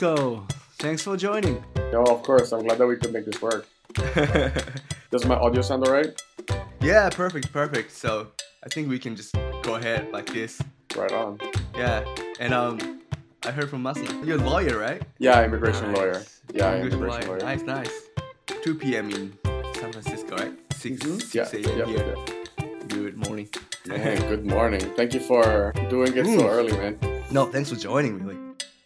Nico. Thanks for joining. No, of course. I'm glad that we could make this work. Does my audio sound alright? yeah, perfect, perfect. So I think we can just go ahead like this. Right on. Yeah, and um, I heard from Muslim. You're a lawyer, right? Yeah, immigration Nice. lawyer. Yeah, Immigration immigration lawyer. Nice, nice. 2 p.m. in San Francisco, right? 6, Mhm. 6 Yeah, a.m. yeah, here. yeah. Good morning. Man, good morning. Thank you for doing it so Mm. early, man. No, thanks for joining, really.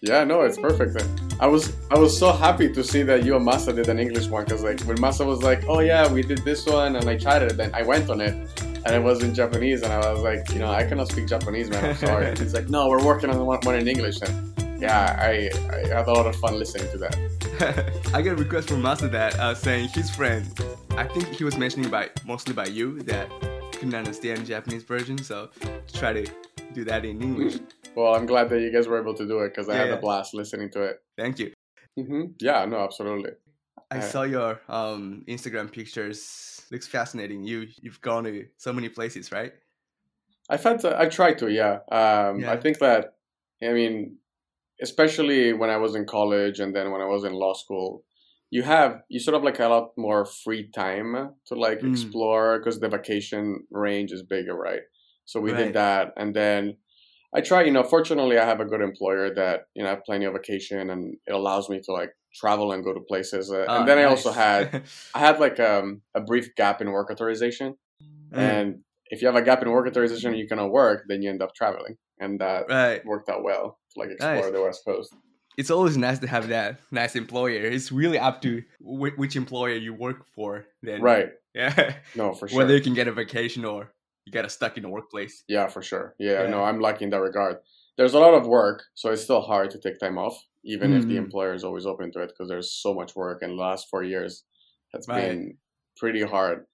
Yeah, no, it's perfect. I was I was so happy to see that you and Masa did an English one because like when Masa was like, oh yeah, we did this one and I tried it, then I went on it and it was in Japanese and I was like, you know, I cannot speak Japanese, man. I'm sorry. He's like, no, we're working on one, one in English and yeah, I I had a lot of fun listening to that. I got a request from Masa that uh, saying his friend, I think he was mentioning by mostly by you that couldn't understand Japanese version, so try to do that in English. Well, I'm glad that you guys were able to do it because I had a blast listening to it. Thank you. hmm Yeah, no, absolutely. I Uh, saw your um, Instagram pictures. Looks fascinating. You you've gone to so many places, right? I've had to, I tried to, yeah. Um, Yeah. I think that, I mean, especially when I was in college and then when I was in law school, you have, you sort of like a lot more free time to like Mm. explore because the vacation range is bigger, right? So we Right. did that. And then I try, you know, fortunately I have a good employer that, you know, I have plenty of vacation and it allows me to like travel and go to places. Uh, Ah, and then I also had, I had like um, a brief gap in work authorization. Mm, And if you have a gap in work authorization you cannot work, then you end up traveling. And that right. worked out well to like explore Nice. the West Coast. It's always nice to have that nice employer. It's really up to whi which employer you work for. Then Right. Yeah. No, for sure. Whether you can get a vacation or you get stuck in the workplace. yeah, for sure. Yeah, Yeah. no, I'm lucky in that regard. There's a lot of work, so it's still hard to take time off, even if the Mhm. employer is always open to it, because there's so much work. And the last four years has Right. been pretty hard.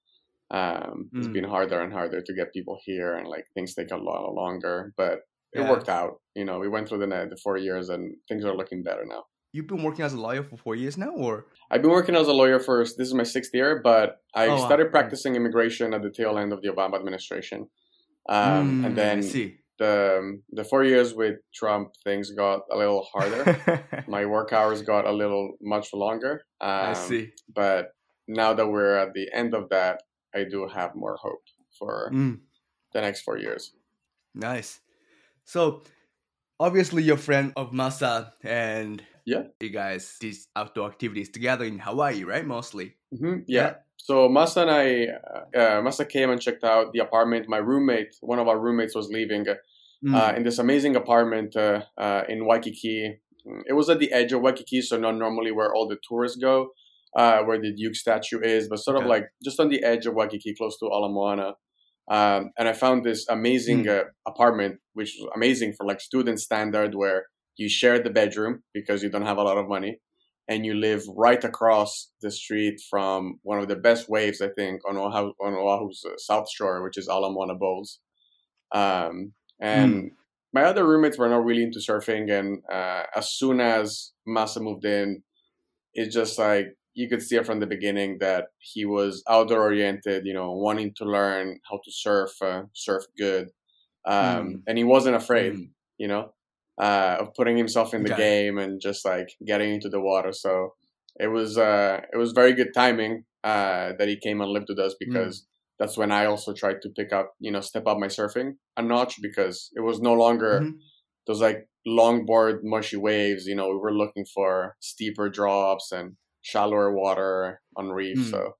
Um, It's Mm. been harder and harder to get people here, and like things take a lot longer. But it Yeah. worked out. You know, we went through the, the four years, and things are looking better now. You've been working as a lawyer for four years now, or I've been working as a lawyer for this is my sixth year, but I Oh, wow. started practicing immigration at the tail end of the Obama administration, um, Mm, and then the the four years with Trump, things got a little harder. my work hours got a little much longer. Um, I see. But now that we're at the end of that, I do have more hope for Mm, the next four years. nice. So, obviously, you're friend of Masa and Yeah. you guys did outdoor activities together in Hawaii, right? Mostly. hmm Yeah. So Masa and I, uh, uh, Masa came and checked out the apartment. My roommate, one of our roommates, was leaving. Mm, uh, in this amazing apartment uh, uh, in Waikiki. It was at the edge of Waikiki, so not normally where all the tourists go, uh, where the Duke statue is, but sort of like just on the edge of Waikiki, close to Ala Moana. Um, and I found this amazing Mm. uh, apartment, which was amazing for like student standard, where you share the bedroom because you don't have a lot of money, and you live right across the street from one of the best waves, I think, on Oahu, on Oahu's uh, South Shore, which is Ala Moana Bowls. Um, and my other roommates were not really into surfing and uh, as soon as masa moved in it's just like you could see it from the beginning that he was outdoor oriented you know wanting to learn how to surf uh, surf good um, Mm. and he wasn't afraid Mm. you know uh, of putting himself in the Okay. game and just like getting into the water so it was uh, it was very good timing uh, that he came and lived with us Mm. because that's when I also tried to pick up, you know, step up my surfing a notch because it was no longer Mhm. those like longboard mushy waves. You know, we were looking for steeper drops and shallower water on reef. Mm. So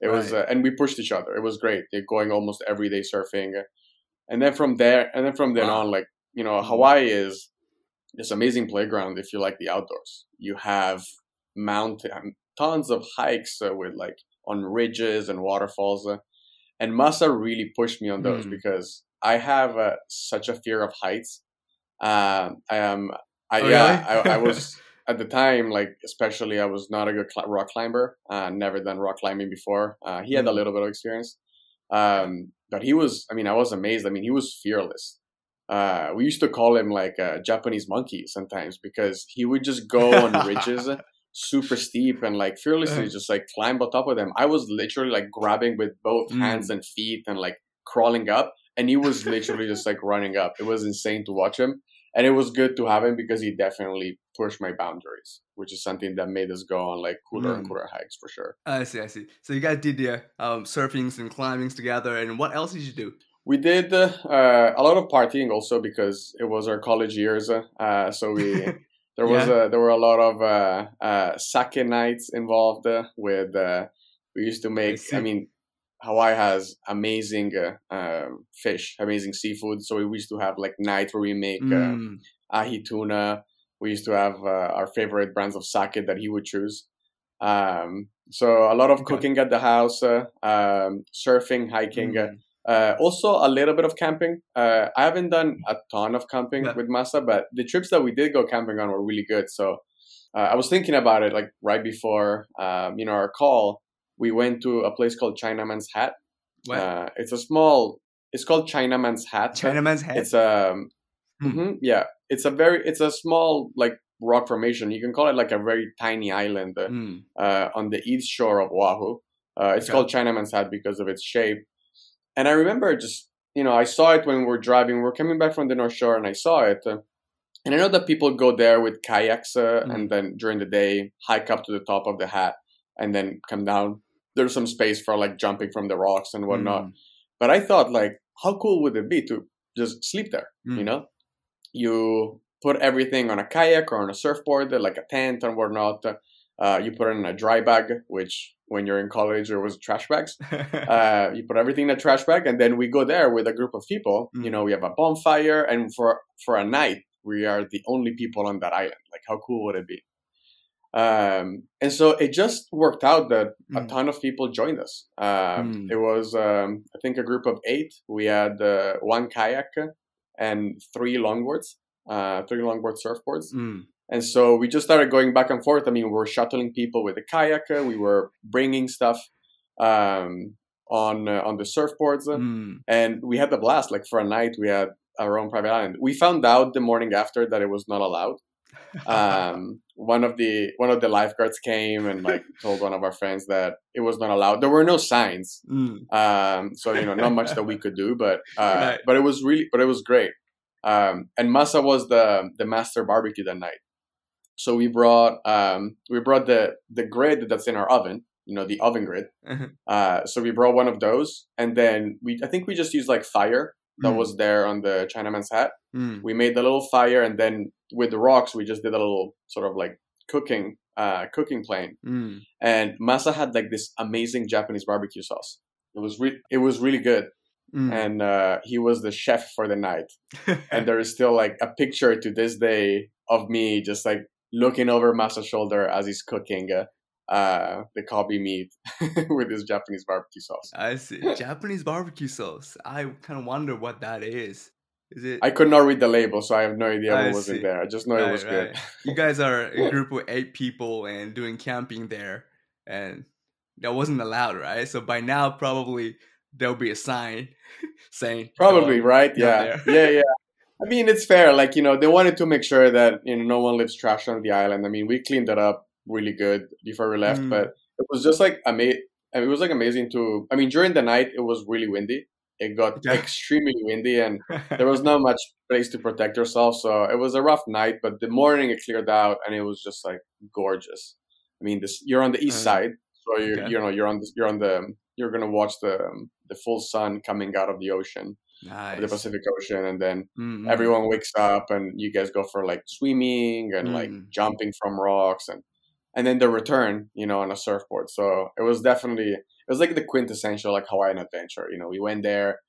it was, Right. uh, and we pushed each other. It was great. They're going almost every day surfing, and then from there, and then from then Wow. on, like you know, Mm. Hawaii is this amazing playground if you like the outdoors. You have mountain, tons of hikes uh, with like on ridges and waterfalls. Uh, and Masa really pushed me on those Mm. because I have uh, such a fear of heights. Um, I am, I Oh, yeah, really? I, I was at the time like especially I was not a good cl- rock climber. Uh, never done rock climbing before. Uh, he had a Mm. little bit of experience, um, but he was. I mean, I was amazed. I mean, he was fearless. Uh, we used to call him like a Japanese monkey sometimes because he would just go on ridges super steep and like fearlessly Uh. just like climb on top of them. I was literally like grabbing with both Mm. hands and feet and like crawling up, and he was literally just like running up. It was insane to watch him. and it was good to have him because he definitely pushed my boundaries, which is something that made us go on like cooler and Mm. cooler hikes for sure. I see, I see. So you guys did the um, surfings and climbings together, and what else did you do? We did uh, a lot of partying also because it was our college years. Uh, so we there was a, there were a lot of uh, uh, sake nights involved uh, with. Uh, we used to make. I, see. mean, Hawaii has amazing uh, um, fish, amazing seafood. So we used to have like nights where we make uh, Mm, ahi tuna. We used to have uh, our favorite brands of sake that he would choose. Um, so a lot of Okay. cooking at the house, uh, um, surfing, hiking. uh, mm. Uh, also, a little bit of camping. Uh, I haven't done a ton of camping Yeah. with Masa, but the trips that we did go camping on were really good. So uh, I was thinking about it like right before um, you know our call. We went to a place called Chinaman's Hat. What? Uh, it's a small. It's called Chinaman's Hat. Chinaman's Hat. It's um, Hmm. mhm, yeah. It's a very. It's a small like rock formation. You can call it like a very tiny island uh, Mm, on the east shore of Oahu. Uh, it's Okay. called Chinaman's Hat because of its shape. And I remember just, you know, I saw it when we were driving. We were coming back from the North Shore and I saw it. And I know that people go there with kayaks uh, Mm. and then during the day hike up to the top of the hat and then come down. There's some space for like jumping from the rocks and whatnot. mm, But I thought, like, how cool would it be to just sleep there? Mm. You know, you put everything on a kayak or on a surfboard, like a tent and whatnot. Uh, you put it in a dry bag, which when you're in college there was trash bags. Uh, you put everything in a trash bag, and then we go there with a group of people. Mm. You know, we have a bonfire, and for for a night we are the only people on that island. Like, how cool would it be? Um, and so it just worked out that a Mm. ton of people joined us. Um, Mm. It was, um, I think, a group of eight. We had uh, one kayak and three longboards, uh, three longboard surfboards. Mm, And so we just started going back and forth. I mean, we were shuttling people with the kayak. We were bringing stuff um, on uh, on the surfboards, mm. and we had the blast. Like for a night, we had our own private island. We found out the morning after that it was not allowed. Um, one of the one of the lifeguards came and like told one of our friends that it was not allowed. There were no signs, Mm. um, so you know, not much that we could do, but uh, Right. but it was really, but it was great. Um, and Masa was the the master barbecue that night, so we brought um, we brought the the grid that's in our oven, you know, the oven grid. Uh, so we brought one of those, and then we I think we just used like fire that Mm. was there on the Chinaman's hat. Mm. We made the little fire, and then with the rocks, we just did a little sort of like cooking uh, cooking plane. Mm. And Masa had like this amazing Japanese barbecue sauce. It was re- it was really good, Mm. and uh, he was the chef for the night. And there is still like a picture to this day of me just like looking over Masa's shoulder as he's cooking uh, the kobe meat with his Japanese barbecue sauce. I see. Japanese barbecue sauce. I kind of wonder what that is. Is it? I could not read the label, so I have no idea what I was in there. I just know it Right, was good. You guys are a group of eight people and doing camping there, and that wasn't allowed, right? So by now, probably there'll be a sign saying Probably right. Yeah, yeah, yeah. I mean, it's fair. Like you know, they wanted to make sure that you know no one leaves trash on the island. I mean, we cleaned it up really good before we left, Mm. but it was just like ama- It was like amazing to. I mean, during the night it was really windy. It got Yeah. extremely windy, and there was not much place to protect yourself. So it was a rough night. But the morning it cleared out, and it was just like gorgeous. I mean, this you're on the east Uh, side, so you okay. you know you're on the, you're on the you're gonna watch the the full sun coming out of the ocean, nice. the Pacific Ocean, and then Mm, mm. everyone wakes up and you guys go for like swimming and like Mm. jumping from rocks and and then the return, you know, on a surfboard. So it was definitely it was like the quintessential like Hawaiian adventure. You know, we went there,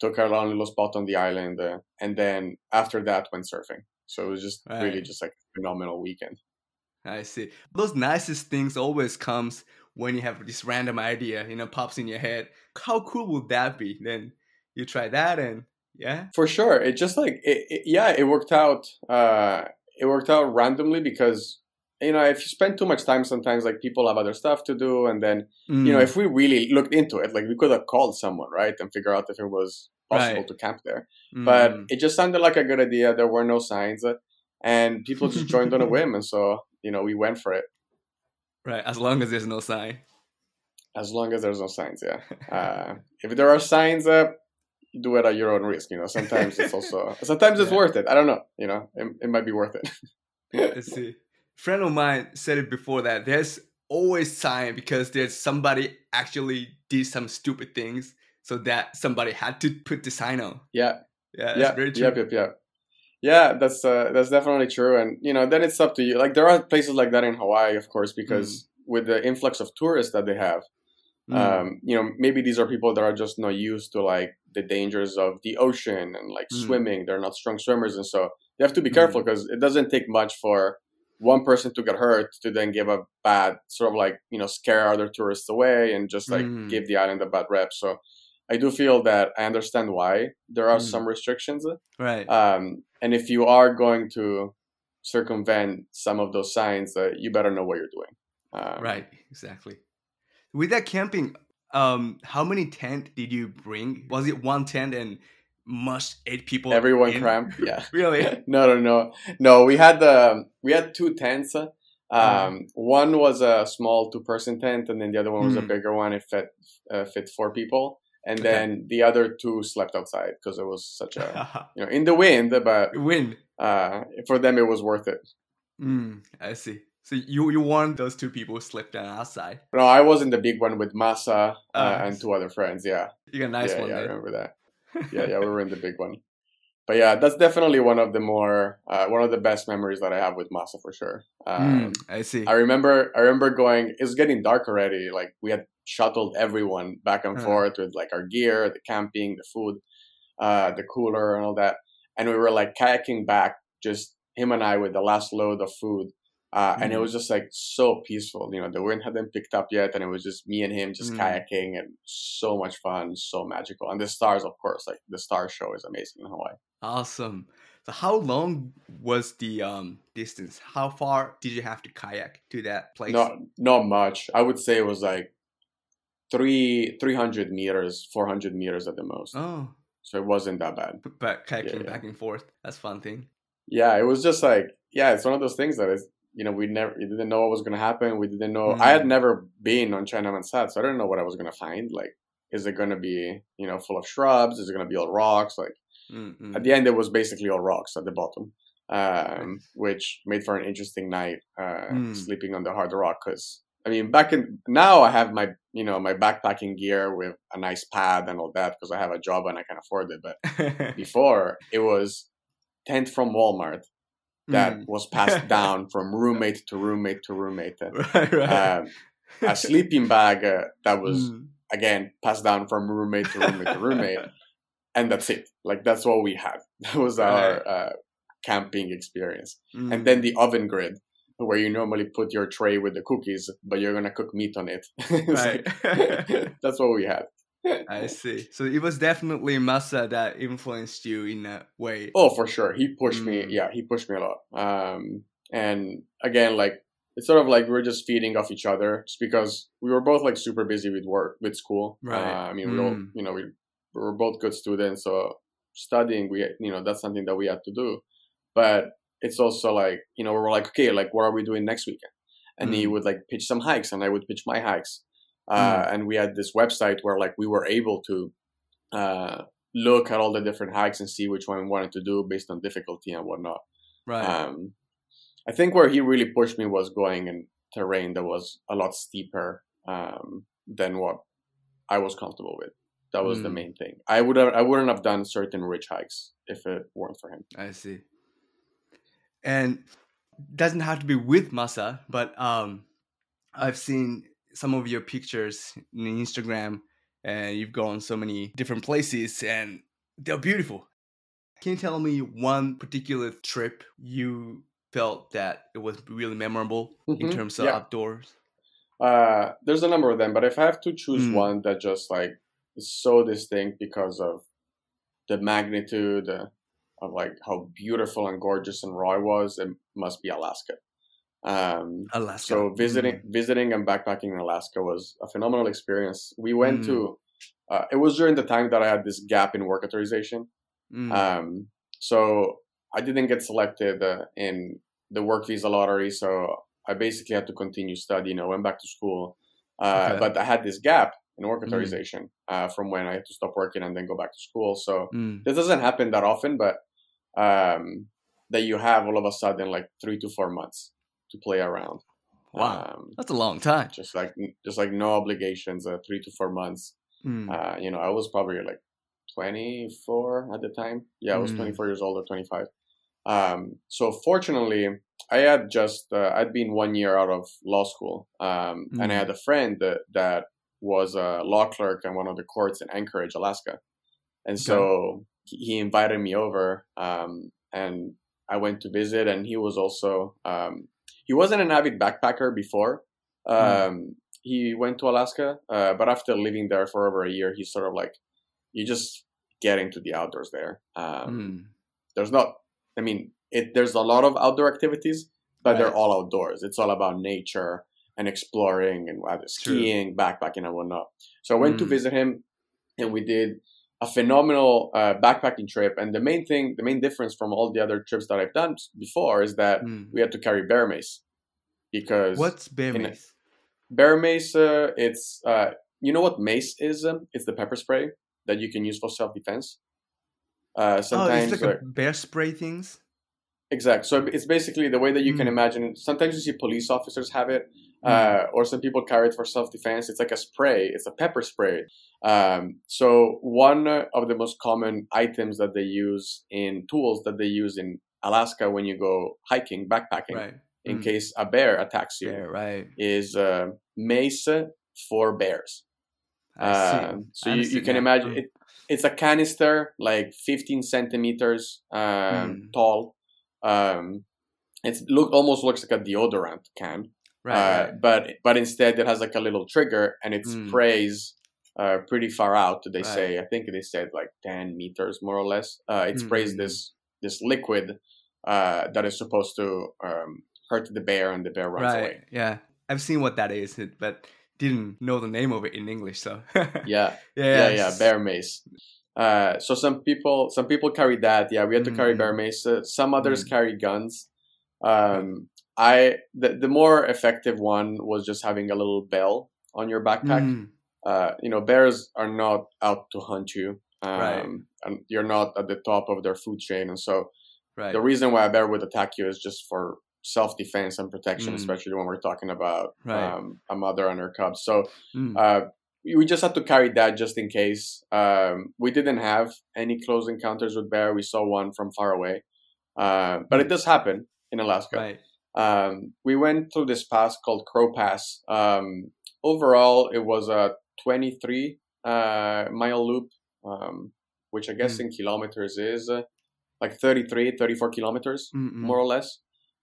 took our own little spot on the island, uh, and then after that went surfing. So it was just really just like a phenomenal weekend. I see. Those nicest things always comes when you have this random idea, you know, pops in your head. How cool would that be? Then you try that and yeah. For sure, it just like it, it, yeah, it worked out. Uh, it worked out randomly because you know if you spend too much time, sometimes like people have other stuff to do, and then you know Mm, if we really looked into it, like we could have called someone right and figure out if it was possible Right. to camp there. But mm. it just sounded like a good idea. There were no signs, uh, and people just joined on a whim, and so you know we went for it. right, as long as there's no sign. As long as there's no signs, yeah. Uh, if there are signs, uh, do it at your own risk. You know, sometimes it's also sometimes it's Yeah. worth it. I don't know. You know, it, it might be worth it. Let's see. Friend of mine said it before that there's always time because there's somebody actually did some stupid things, so that somebody had to put the sign on. yeah, Yeah, that's yeah, very true. yep, yep, yep. Yeah, that's uh, that's definitely true, and you know, then it's up to you. Like there are places like that in Hawaii, of course, because Mm. with the influx of tourists that they have, Mm. um, you know, maybe these are people that are just not used to like the dangers of the ocean and like Mm. swimming. They're not strong swimmers, and so you have to be Mm. careful because it doesn't take much for one person to get hurt to then give a bad sort of like you know scare other tourists away and just like Mm. give the island a bad rep. So I do feel that I understand why there are Mm. some restrictions. right. Um, and if you are going to circumvent some of those signs, uh, you better know what you're doing. Um, right. Exactly. With that camping, um, how many tent did you bring? Was it one tent and must eight people? Everyone in? cramped. Yeah. Really? no, no, no, no. We had the we had two tents. uh, Uh-huh. Um, one was a small two-person tent, and then the other one was a Mm. bigger one. It fit uh, fit four people, and Okay. then the other two slept outside because it was such a you know in the wind. But Wind. uh, for them, it was worth it. Mm, I see. So you you want those two people who slept down outside? No, I was in the big one with Masa uh, Ah, and two other friends. Yeah, You got a nice yeah, one yeah. I remember that. yeah, yeah, we were in the big one. But yeah, that's definitely one of the more uh, one of the best memories that I have with Masa for sure. Um, Mm, I see. I remember I remember going. It was getting dark already. Like we had shuttled everyone back and Uh. forth with like our gear, the camping, the food, uh, the cooler, and all that. And we were like kayaking back, just him and I with the last load of food. Uh, and it Mm. was just like so peaceful. You know, the wind hadn't picked up yet, and it was just me and him just Mm. kayaking, and so much fun, so magical. And the stars, of course, like the star show is amazing in Hawaii. Awesome. So how long was the um distance? How far did you have to kayak to that place? Not not much. I would say it was like three three hundred meters, four hundred meters at the most. Oh, So it wasn't that bad. but kayaking yeah. back and forth. That's fun thing. Yeah, it was just like yeah, it's one of those things that is you know we never we didn't know what was gonna happen. We didn't know. I had Mm. never been on Chinaman's Hat, so I didn't know what I was gonna find. Like, is it gonna be you know full of shrubs? Is it gonna be all rocks? Like Mm-mm. at the end, it was basically all rocks at the bottom, um, which made for an interesting night uh, Mm. sleeping on the hard rock. Because I mean, back in now, I have my you know my backpacking gear with a nice pad and all that because I have a job and I can afford it. But before, it was tent from Walmart that Mm. was passed down from roommate to roommate to roommate. Right, right. Um, a sleeping bag uh, that was Mm. again passed down from roommate to roommate to roommate and that's it like that's what we had that was our uh, camping experience Mm. and then the oven grid where you normally put your tray with the cookies but you're gonna cook meat on it right. like- that's what we had I see. So it was definitely Masa that influenced you in a way. oh for sure he pushed me Mm. yeah he pushed me a lot um and again like it's sort of like we we're just feeding off each other just because we were both like super busy with work with school Right. uh, i mean we all Mm. you know we, we were both good students so studying we you know that's something that we had to do but it's also like you know we were like okay like what are we doing next weekend and he Mm. would like pitch some hikes and i would pitch my hikes uh, and we had this website where like we were able to uh, look at all the different hikes and see which one we wanted to do based on difficulty and whatnot Right. um, I think where he really pushed me was going in terrain that was a lot steeper um, than what I was comfortable with. That was the Mm. main thing. I would have, I wouldn't have done certain ridge hikes if it weren't for him. I see. And doesn't have to be with Masa, but um, I've seen some of your pictures in Instagram, and you've gone so many different places, and they're beautiful. Can you tell me one particular trip you felt that it was really memorable in Mhm, terms of yeah. outdoors? Uh, there's a number of them, but if I have to choose Mm. one that just like is so distinct because of the magnitude uh, of like how beautiful and gorgeous and raw it was, it must be Alaska. Um, Alaska. So visiting, visiting and backpacking in Alaska was a phenomenal experience. We went Mm. to. Uh, it was during the time that I had this gap in work authorization. Mm, mm, Um, so I didn't get selected uh, in the work visa lottery. So I basically had to continue studying. I went back to school, uh, Okay. but I had this gap in work Mm. authorization uh, from when I had to stop working and then go back to school. So Mm. this doesn't happen that often, but um, that you have all of a sudden like three to four months to play around. Wow. Um, That's a long time. just like just like no obligations, uh, three to four months. Mm. Uh, you know, I was probably like 24 at the time. Yeah, I was Mm. 24 years old or 25. Um, so fortunately, I had just uh, I'd been one year out of law school, um, and I Mm. had a friend that that was a law clerk in one of the courts in Anchorage, Alaska, and so he he invited me over, um, and I went to visit, and he was also um, he wasn't an avid backpacker before. Um, He went to Alaska, uh, but after living there for over a year, he's sort of like you just get into the outdoors there. Um, Mm. there's not i mean it there's a lot of outdoor activities but they're all outdoors it's all about nature and exploring and True. skiing backpacking and whatnot so i went to Mm. visit him and we did a phenomenal uh, backpacking trip and the main thing the main difference from all the other trips that i've done before is that Mm. we had to carry bear mace because What's bear mace? bear mace uh, it's uh, you know what mace is um, it's the pepper spray that you can use for self-defense uh, Oh, sometimes it's like uh, a bear spray things. Exact. So it's basically the way that you can Mm. imagine. Sometimes you see police officers have it, Mm. Uh, or some people carry it for self defense. It's like a spray. It's a pepper spray. Um, so one of the most common items that they use in tools that they use in Alaska when you go hiking, backpacking, Right. in Mm. case a bear attacks you. Right. is uh, mace for bears. Um, so you, you can imagine Mm. it, it's a canister like 15 centimeters um, Mm. tall. Um, it's look almost looks like a deodorant can, Right. uh, right. but but instead it has like a little trigger and it Mm. sprays uh, pretty far out. They Right. say I think they said like 10 meters more or less. Uh, it sprays Mm. this this liquid uh, that is supposed to um, hurt the bear and the bear runs right. away. Yeah. I've seen what that is, but didn't know the name of it in English. So. Yeah. yeah. yeah, yeah, bear mace. Uh, so some people, some people carry that. Yeah, we had to carry Mm. bear mace. Uh, some others Mm. carry guns. Um, I the the more effective one was just having a little bell on your backpack. Mm. Uh, you know, bears are not out to hunt you. Um, Right. and you're not at the top of their food chain, and so Right. the reason why a bear would attack you is just for self defense and protection, Mm. especially when we're talking about Right. um, a mother and her cubs. So Mm. uh, we just had to carry that just in case. Um, we didn't have any close encounters with bear. We saw one from far away, uh, but it does happen in Alaska. right. Um, we went through this pass called Crow Pass. Um, overall, it was a 23 uh, mile loop, um, which I guess Mm. in kilometers is uh, like 33, 34 kilometers Mm-mm. more or less.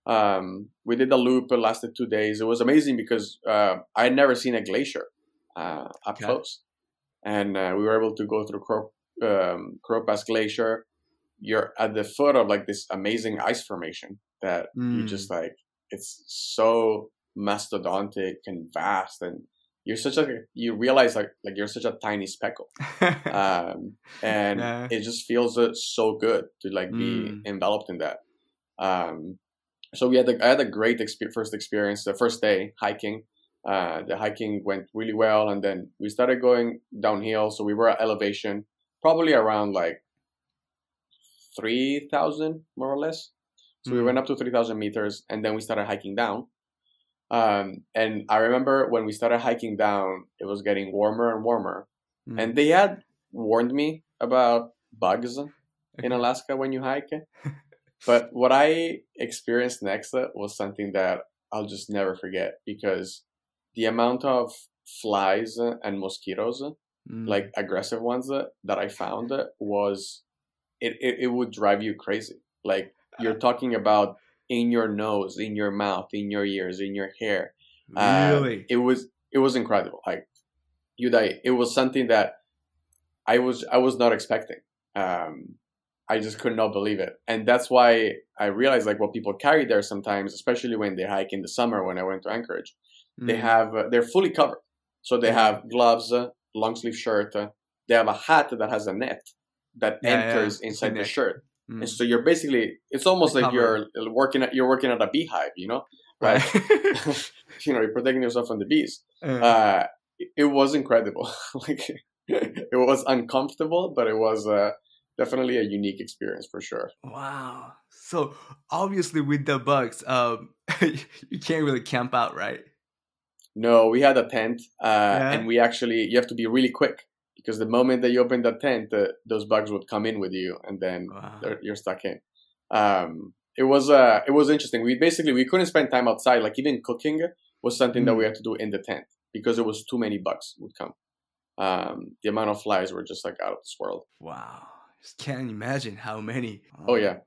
Um, we did the loop. It lasted two days. It was amazing because uh, I had never seen a glacier uh, up Okay. close, and uh, we were able to go through Crow, um, Crow Pass Glacier. You're at the foot of like this amazing ice formation that you Mm. just like. It's so mastodontic and vast, and you're such a you realize like like you're such a tiny speckle um, and Yeah. it just feels uh, so good to like be Mm. enveloped in that. Um, so we had a, I had a great expe- first experience. The first day hiking, uh, the hiking went really well, and then we started going downhill. So we were at elevation, probably around like three thousand more or less. So we Mm. went up to three thousand meters, and then we started hiking down. Um, and I remember when we started hiking down, it was getting warmer and warmer Mm. and they had warned me about bugs in Alaska when you hike. but what I experienced next uh, was something that I'll just never forget because the amount of flies uh, and mosquitoes, uh, Mm. like aggressive ones that I found was it, it, it would drive you crazy. Like you're talking about in your nose, in your mouth, in your ears, in your hair uh, really. it was it was incredible. Like you die. It was something that I was I was not expecting. Um, I just could not believe it, and that's why I realized like what people carry there sometimes, especially when they hike in the summer. When I went to Anchorage, they Mm. have uh, they're fully covered, so they have gloves, uh, long sleeve shirt. Uh, they have a hat that has a net that Yeah, yeah. enters a inside the shirt, Mm. and so you're basically it's almost like you're working at you're working at a beehive, you know, right. you know, you're protecting yourself from the bees Uh, uh, it was incredible. like it was uncomfortable, but it was uh, definitely a unique experience for sure. Wow. So obviously with the bugs, um, you can't really camp out, right? No, we had a tent, uh, yeah. and we actually you have to be really quick because the moment that you open the tent, uh, those bugs would come in with you, and then wow. you're stuck in. Um, it was uh, it was interesting. We basically we couldn't spend time outside. Like even cooking was something mm. that we mm. had to do in the tent because it was too many bugs would come. Um, the amount of flies were just like out of this world. Wow, just can't imagine how many. Oh, oh yeah,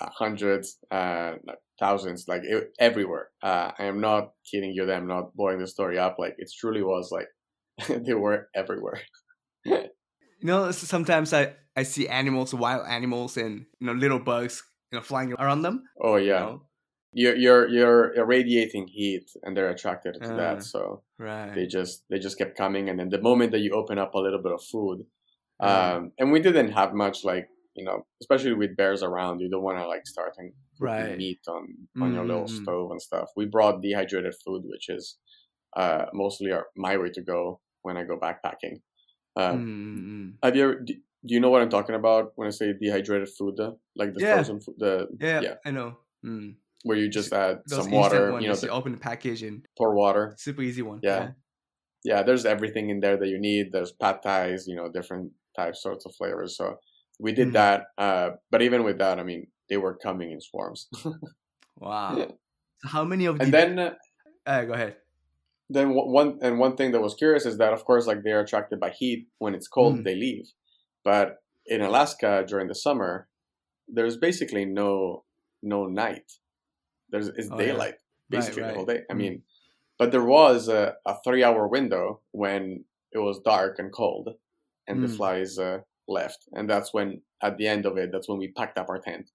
uh, hundreds, uh, thousands, like it, everywhere. Uh, I am not kidding you. I'm not blowing the story up. Like it truly was like they were everywhere. You know, sometimes I I see animals, wild animals, and you know little bugs, you know, flying around them. Oh yeah. You know? You're, you're you're irradiating heat and they're attracted to uh, that so right. they just they just kept coming and then the moment that you open up a little bit of food um, and we didn't have much like you know especially with bears around you don't want to like start and right. meat on on mm-hmm. your little mm-hmm. stove and stuff we brought dehydrated food which is uh, mostly our, my way to go when i go backpacking um, mm-hmm. Have you ever? Do, you know what I'm talking about when I say dehydrated food? Like the yeah. frozen food. The yeah, yeah. I know. Mm. Where you just add Those some water. Ones, you know, the, you open the package and pour water. Super easy one. Yeah. yeah, yeah. There's everything in there that you need. There's pad thais. You know, different types, sorts of flavors. So we did mm. that. Uh, but even with that, I mean, they were coming in swarms. wow. So how many of and then? Uh, uh, go ahead then one and one thing that was curious is that of course like they're attracted by heat when it's cold mm. they leave but in alaska during the summer there's basically no no night there's it's oh, daylight yeah. basically right, right. the whole day i mm. mean but there was a, a, three hour window when it was dark and cold and mm. the flies uh, left and that's when at the end of it that's when we packed up our tent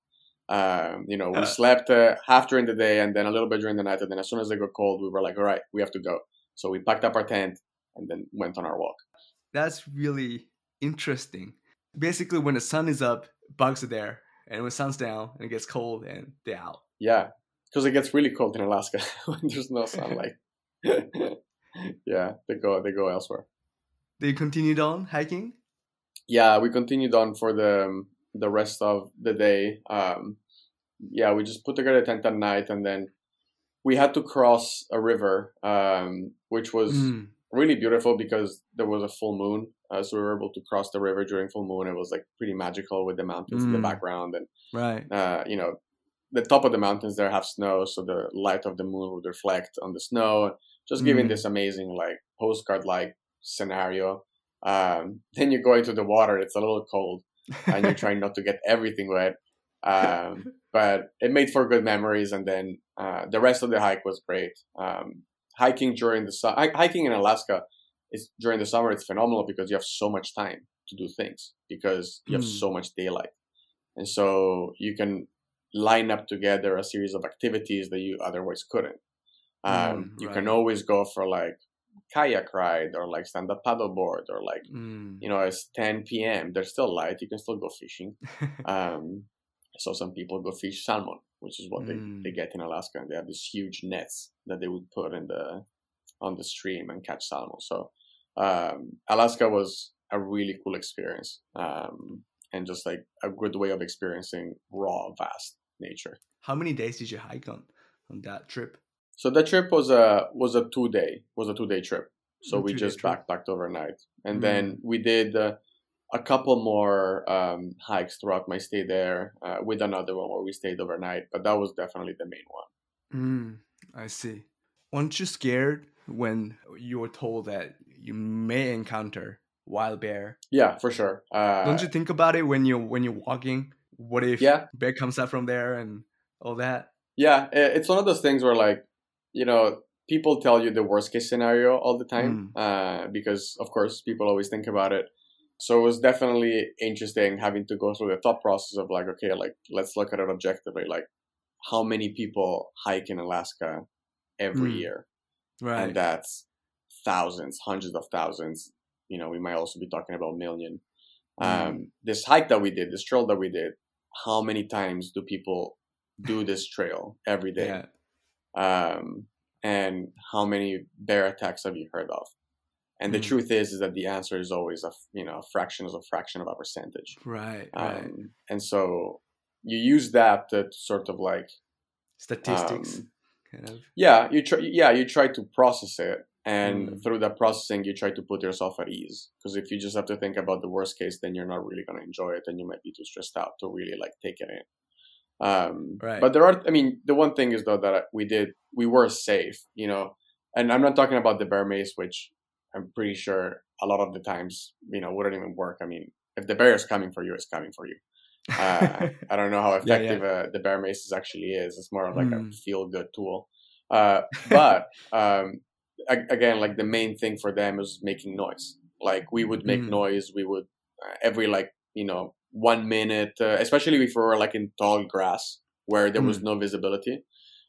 um, you know, we uh, slept uh, half during the day and then a little bit during the night. And then as soon as it got cold, we were like, all right, we have to go. So we packed up our tent and then went on our walk. That's really interesting. Basically, when the sun is up, bugs are there. And when sun's down and it gets cold and they're out. Yeah, because it gets really cold in Alaska when there's no sunlight. yeah, they go they go elsewhere. They continued on hiking. Yeah, we continued on for the um, the rest of the day. Um, yeah, we just put together a tent at night, and then we had to cross a river, um, which was mm. really beautiful because there was a full moon. Uh, so we were able to cross the river during full moon. It was like pretty magical with the mountains mm. in the hmm. background, and right, uh, you know, the top of the mountains there have snow, so the light of the moon would reflect on the snow, just giving mm. this amazing like postcard like scenario. Um, then you go into the water; it's a little cold, and you're trying not to get everything wet. Um, but it made for good memories, and then uh, the rest of the hike was great. Um, hiking during the su- hiking in Alaska is during the summer. It's phenomenal because you have so much time to do things because you have mm. so much daylight, and so you can line up together a series of activities that you otherwise couldn't. Um, mm, you can always go for like kayak ride or like stand up paddleboard or like mm. you know it's 10 p.m. There's still light. You can still go fishing. um, so some people go fish salmon, which is what mm. they, they get in Alaska, and they have these huge nets that they would put in the on the stream and catch salmon. So um, Alaska was a really cool experience um, and just like a good way of experiencing raw, vast nature. How many days did you hike on on that trip? So the trip was a was a two day was a two day trip. So a we just trip. backpacked overnight, and mm. then we did uh, a couple more um, hikes throughout my stay there, uh, with another one where we stayed overnight. But that was definitely the main one. Mm, I see. Weren't you scared when you were told that you may encounter wild bear? Yeah, for sure. Uh, Don't you think about it when you when you're walking? What if yeah. bear comes out from there and all that? Yeah, it's one of those things where like you know, people tell you the worst case scenario all the time mm. uh, because, of course, people always think about it. So it was definitely interesting having to go through the thought process of like, okay, like let's look at it objectively. Like, how many people hike in Alaska every mm. year? Right. And that's thousands, hundreds of thousands. You know, we might also be talking about million. Mm. Um, this hike that we did, this trail that we did, how many times do people do this trail every day? Yeah um, and how many bear attacks have you heard of? And the Mm. truth is, is that the answer is always a you know a fraction is a fraction of a percentage. Right. Right. Um, and so you use that to sort of like Statistics. um, kind of. yeah you try yeah you try to process it and Mm. through that processing you try to put yourself at ease because if you just have to think about the worst case then you're not really going to enjoy it and you might be too stressed out to really like take it in um Right. but there are i mean the one thing is though that we did we were safe you know and i'm not talking about the bear mace which i'm pretty sure a lot of the times you know wouldn't even work i mean if the bear is coming for you it's coming for you uh, I don't know how Yeah, yeah. effective Uh, the bear mace is actually is. It's more of like Mm. a feel good tool. Uh, but um, again, like the main thing for them is making noise. Like we would make Mm. noise. We would uh, every like you know one minute, uh, especially if we were like in tall grass where there was Mm. no visibility.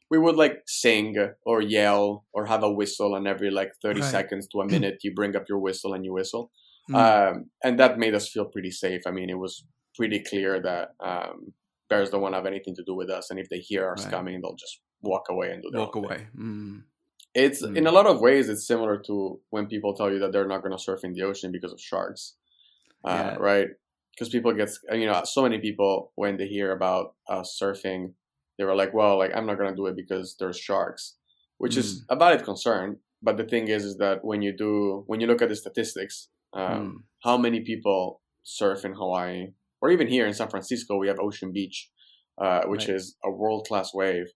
We would like sing or yell or have a whistle, and every like thirty Right. seconds to a minute, you bring up your whistle and you whistle Mm. um, and that made us feel pretty safe. I mean, it was pretty clear that um, bears don't want to have anything to do with us, and if they hear us Right. coming, they'll just walk away and do Walk away. Mm. It's Mm. in a lot of ways, it's similar to when people tell you that they're not going to surf in the ocean because of sharks, uh, Yeah. right? Because people get, you know, so many people when they hear about uh, surfing, they were like, "Well, like I'm not going to do it because there's sharks," which is a valid concern. But the thing is, is that when you do, when you look at the statistics, um, Mm. how many people surf in Hawaii, or even here in San Francisco, we have Ocean Beach, uh, which Right. is a world class wave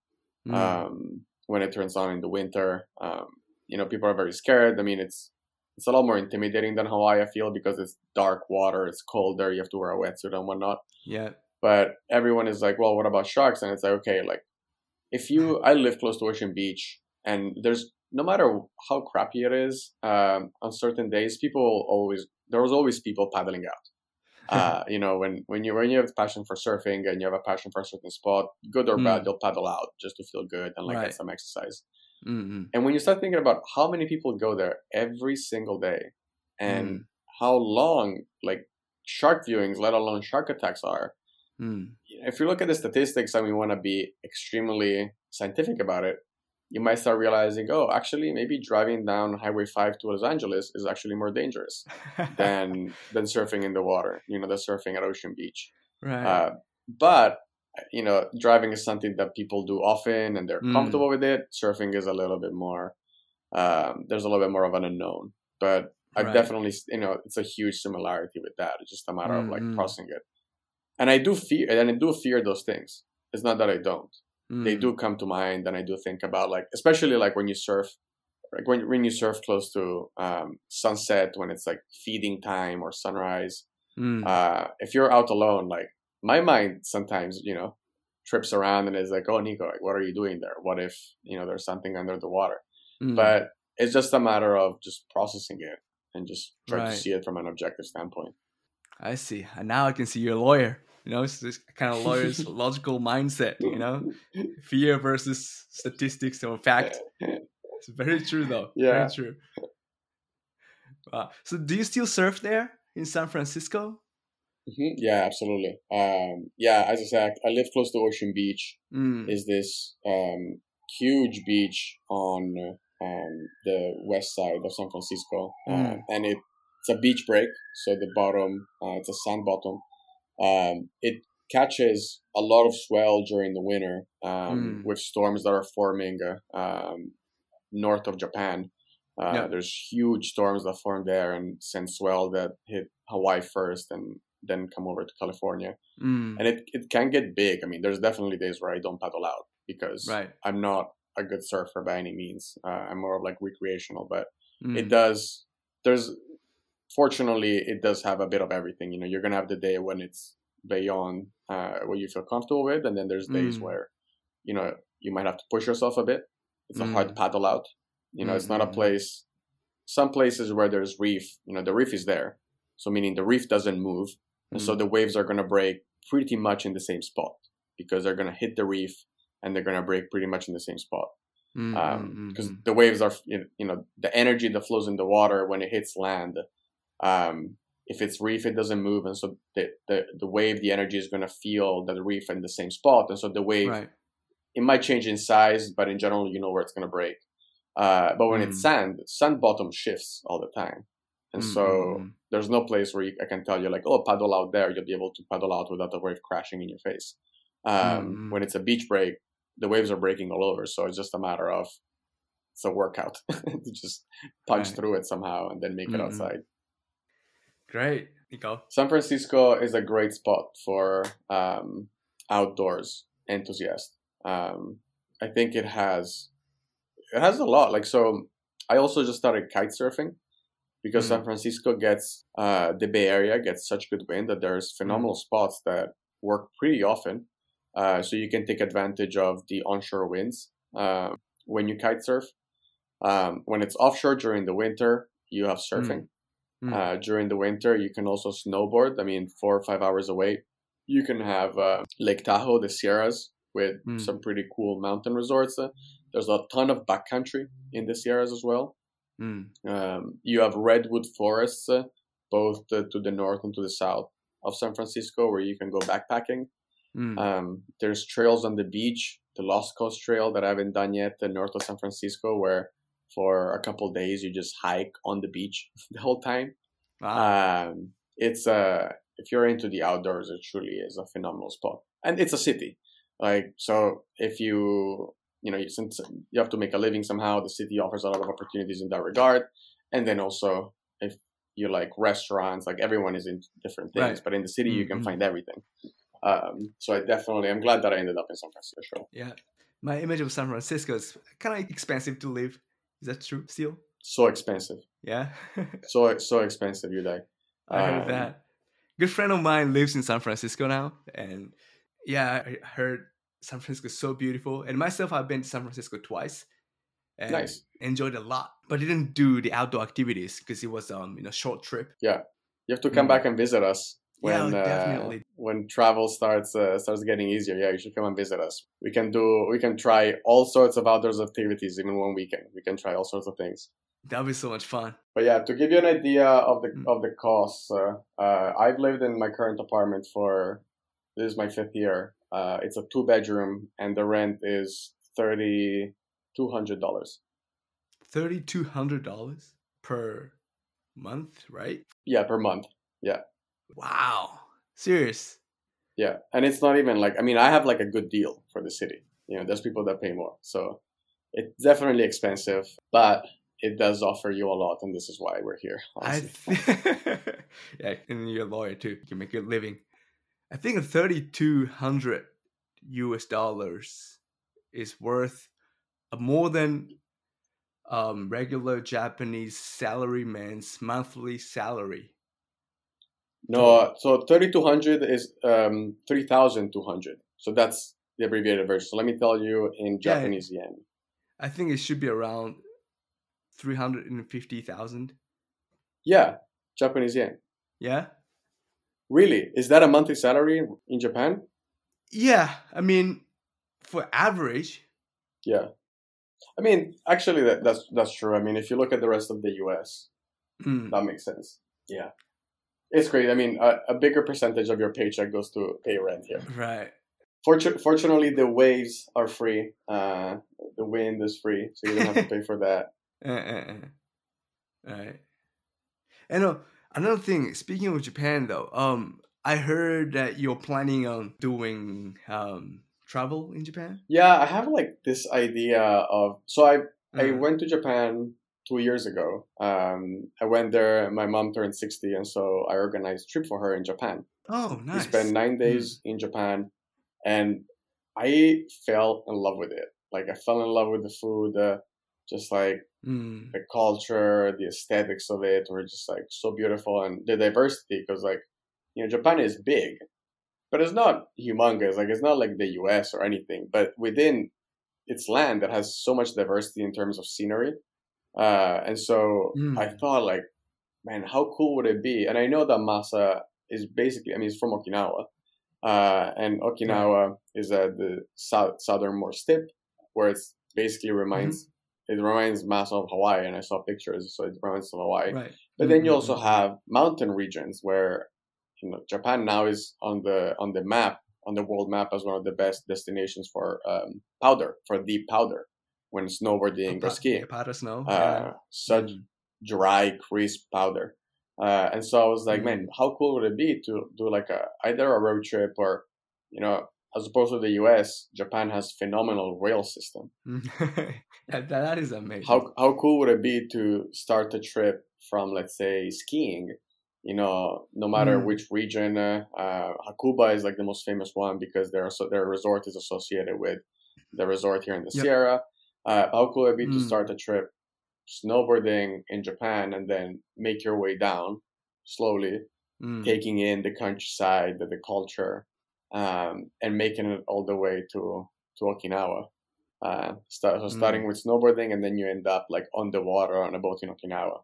Mm. um, when it turns on in the winter. Um, you know, people are very scared. I mean, it's it's a lot more intimidating than Hawaii, I feel, because it's dark water, it's colder, you have to wear a wetsuit and whatnot. yeah. But everyone is like, well, what about sharks? And it's like, okay, like if you, I live close to Ocean Beach, and there's no matter how crappy it is, um, on certain days, people always there was always people paddling out. Uh, you know, when when you when you have a passion for surfing and you have a passion for a certain spot, good or bad, Mm. they'll paddle out just to feel good and like Right. get some exercise. Mm-mm. And when you start thinking about how many people go there every single day, and Mm. how long like shark viewings, let alone shark attacks, are, Mm. if you look at the statistics and we want to be extremely scientific about it, you might start realizing, oh, actually, maybe driving down Highway 5 to Los Angeles is actually more dangerous than than surfing in the water. You know, than surfing at Ocean Beach. right. Uh, but you know, driving is something that people do often and they're Mm. comfortable with it. Surfing is a little bit more. Um, there's a little bit more of an unknown, but I Right. definitely, you know, it's a huge similarity with that. It's just a matter of like Mm, mm. it. And I do fear, and I do fear those things. It's not that I don't. They Mm. do come to mind, and I do think about like, especially like when you surf, like when when you surf close to um, sunset, when it's like feeding time or sunrise. Mm. Uh, if you're out alone, like my mind sometimes, you know, trips around and is like, "Oh, Nico, like, what are you doing there? What if you know there's something under the water?" Mm. But it's just a matter of just processing it and just try Right. to see it from an objective standpoint. I see. And now I can see you're a lawyer. You know, it's this kind of lawyer's logical mindset. You know, fear versus statistics or fact. It's very true, though. Yeah. Very true. Wow. So, do you still surf there in San Francisco? Mhm. Yeah, absolutely. Um, yeah, as I said, I live close to Ocean Beach. Mm. Is this um, huge beach on um, the west side of San Francisco, uh, Mm. and it, it's a beach break. So the bottom, uh, it's a sand bottom. Um, it catches a lot of swell during the winter um, Mm. with storms that are forming uh, um, north of Japan. Uh, Yeah. There's huge storms that form there and send swell that hit Hawaii first and then come over to California. Mm. And it, it can get big. I mean, there's definitely days where I don't paddle out because Right. I'm not a good surfer by any means. Uh, I'm more of like recreational, but Mm. it does, there's, fortunately, it does have a bit of everything. You know, you're going to have the day when it's beyond uh, what you feel comfortable with. And then there's days Mm. where, you know, you might have to push yourself a bit. It's a hard Mm. paddle out. You know, it's not a Mhm. place, some places where there's reef, you know, the reef is there. So meaning the reef doesn't move. And so Mm. the waves are going to break pretty much in the same spot because they're going to hit the reef and they're going to break pretty much in the same spot. Mm, Um, mm, because mm, the waves are, you know, the energy that flows in the water when it hits land, um, if it's reef, it doesn't move. And so the, the, the wave, the energy is going to feel the reef in the same spot. And so the mm. wave, Right. it might change in size, but in general, you know where it's going to break. Uh, but when Mm. it's sand, sand bottom shifts all the time, and Mm, so mm, mm. there's no place where you, I can tell you like, oh, paddle out there. You'll be able to paddle out without the wave crashing in your face. Um, Mm. When it's a beach break, the waves are breaking all over, so it's just a matter of it's a workout to just punch Right. through it somehow and then make it Mm, mm. outside. Great, Nico. San Francisco is a great spot for um, outdoors enthusiasts. Um, I think it has it has a lot. Like so, I also just started kite surfing because Mm. San Francisco gets uh, the Bay Area gets such good wind that there's phenomenal spots that work pretty often. Uh, so you can take advantage of the onshore winds uh, when you kite surf. Um, when it's offshore during the winter, you have surfing. Mm. Uh, during the winter, you can also snowboard. I mean, four or five hours away, you can have uh, Lake Tahoe, the Sierras, with Mm. some pretty cool mountain resorts. Uh, there's a ton of backcountry in the Sierras as well. Mm. Um, you have redwood forests, uh, both uh, to the north and to the south of San Francisco, where you can go backpacking. Mm. Um, there's trails on the beach, the Lost Coast Trail that I haven't done yet, the north of San Francisco, where for a couple days you just hike on the beach the whole time. wow. Um, it's uh, if you're into the outdoors, it truly is a phenomenal spot, and it's a city. Like so, if you you know, since you have to make a living somehow, the city offers a lot of opportunities in that regard, and then also if you like restaurants, like everyone is in different things, Right. but in the city you can Mhm. find everything. Um, so I definitely, I'm glad that I ended up in San Francisco. yeah. My image of San Francisco is kind of expensive to live. Is that true still? So expensive, Yeah. so so expensive, you like. I heard Um, that. Good friend of mine lives in San Francisco now, and yeah, I heard San Francisco is so beautiful. And myself, I've been to San Francisco twice, and Nice. enjoyed a lot. But didn't do the outdoor activities because it was um you know short trip. Yeah, you have to come Mm. back and visit us when Yeah, uh, definitely. when travel starts uh, starts getting easier. Yeah, you should come and visit us. We can do we can try all sorts of outdoors activities even one weekend. We can try all sorts of things. That'd be so much fun. But yeah, to give you an idea of the Mm. of the costs, uh, uh, I've lived in my current apartment for this is my fifth year. Uh, it's a two bedroom and the rent is thirty two hundred dollars. Thirty two hundred dollars per month, right? Yeah, per month. Yeah. Wow. Serious. Yeah, and it's not even like I mean I have like a good deal for the city. You know, there's people that pay more, so it's definitely expensive, but it does offer you a lot, and this is why we're here. I th- yeah, and you're a lawyer too. You can make a living. I think thirty two hundred US dollars is worth a more than um, regular Japanese salaryman's monthly salary. no, so thirty two hundred is um three thousand two hundred. So that's the abbreviated version. So let me tell you in Yeah. Japanese yen. I think it should be around three hundred and fifty thousand. Yeah, Japanese yen. Yeah. Really? Is that a monthly salary in Japan? Yeah. I mean, for average. Yeah. I mean, actually, that, that's that's true. I mean, if you look at the rest of the U.S., mm, That makes sense. Yeah. It's great. I mean, a, a bigger percentage of your paycheck goes to pay rent here. right. Fortu- fortunately, the waves are free. Uh, the wind is free, so you don't have to pay for that. Uh, uh, uh. Right. And uh, another thing, speaking of Japan though, um, I heard that you're planning on doing um travel in Japan. Yeah, I have like this idea of. So I I Uh, went to Japan two years ago. Um, I went there. My mom turned sixty, and so I organized a trip for her in Japan. oh, nice! We spent nine days in Japan, and I fell in love with it. Like I fell in love with the food, uh, just like Mm, the culture, the aesthetics of it were just like so beautiful, and the diversity. Because like you know, Japan is big, but it's not humongous. Like it's not like the U.S. or anything. But within its land, it has so much diversity in terms of scenery, uh, and so Mm. I thought like, man, how cool would it be? And I know that Masa is basically, I mean, it's from Okinawa, uh, and Okinawa is at the south, southernmost tip, where it basically reminds it reminds Masa of Hawaii, and I saw pictures, so it reminds of Hawaii. right. But then you Mhm, also have mountain regions where you know Japan now is on the on the map on the world map as one of the best destinations for um, powder for deep powder, when snowboarding or skiing. Powder snow. Uh, yeah. Such Mm. dry, crisp powder. Uh, and so I was like, Mm. man, how cool would it be to do like a either a road trip or, you know, as opposed to the U.S., Japan has phenomenal rail system. that, that is amazing. How how cool would it be to start a trip from let's say skiing? You know, no matter Mm. which region, uh, uh, Hakuba is like the most famous one because their so their resort is associated with the resort here in the Yep. Sierra. Uh, how cool would it be to Mm. start a trip snowboarding in Japan and then make your way down slowly, Mm. taking in the countryside, the, the culture, um, and making it all the way to to Okinawa. Uh, start, so starting Mm. with snowboarding, and then you end up like on the water on a boat in Okinawa.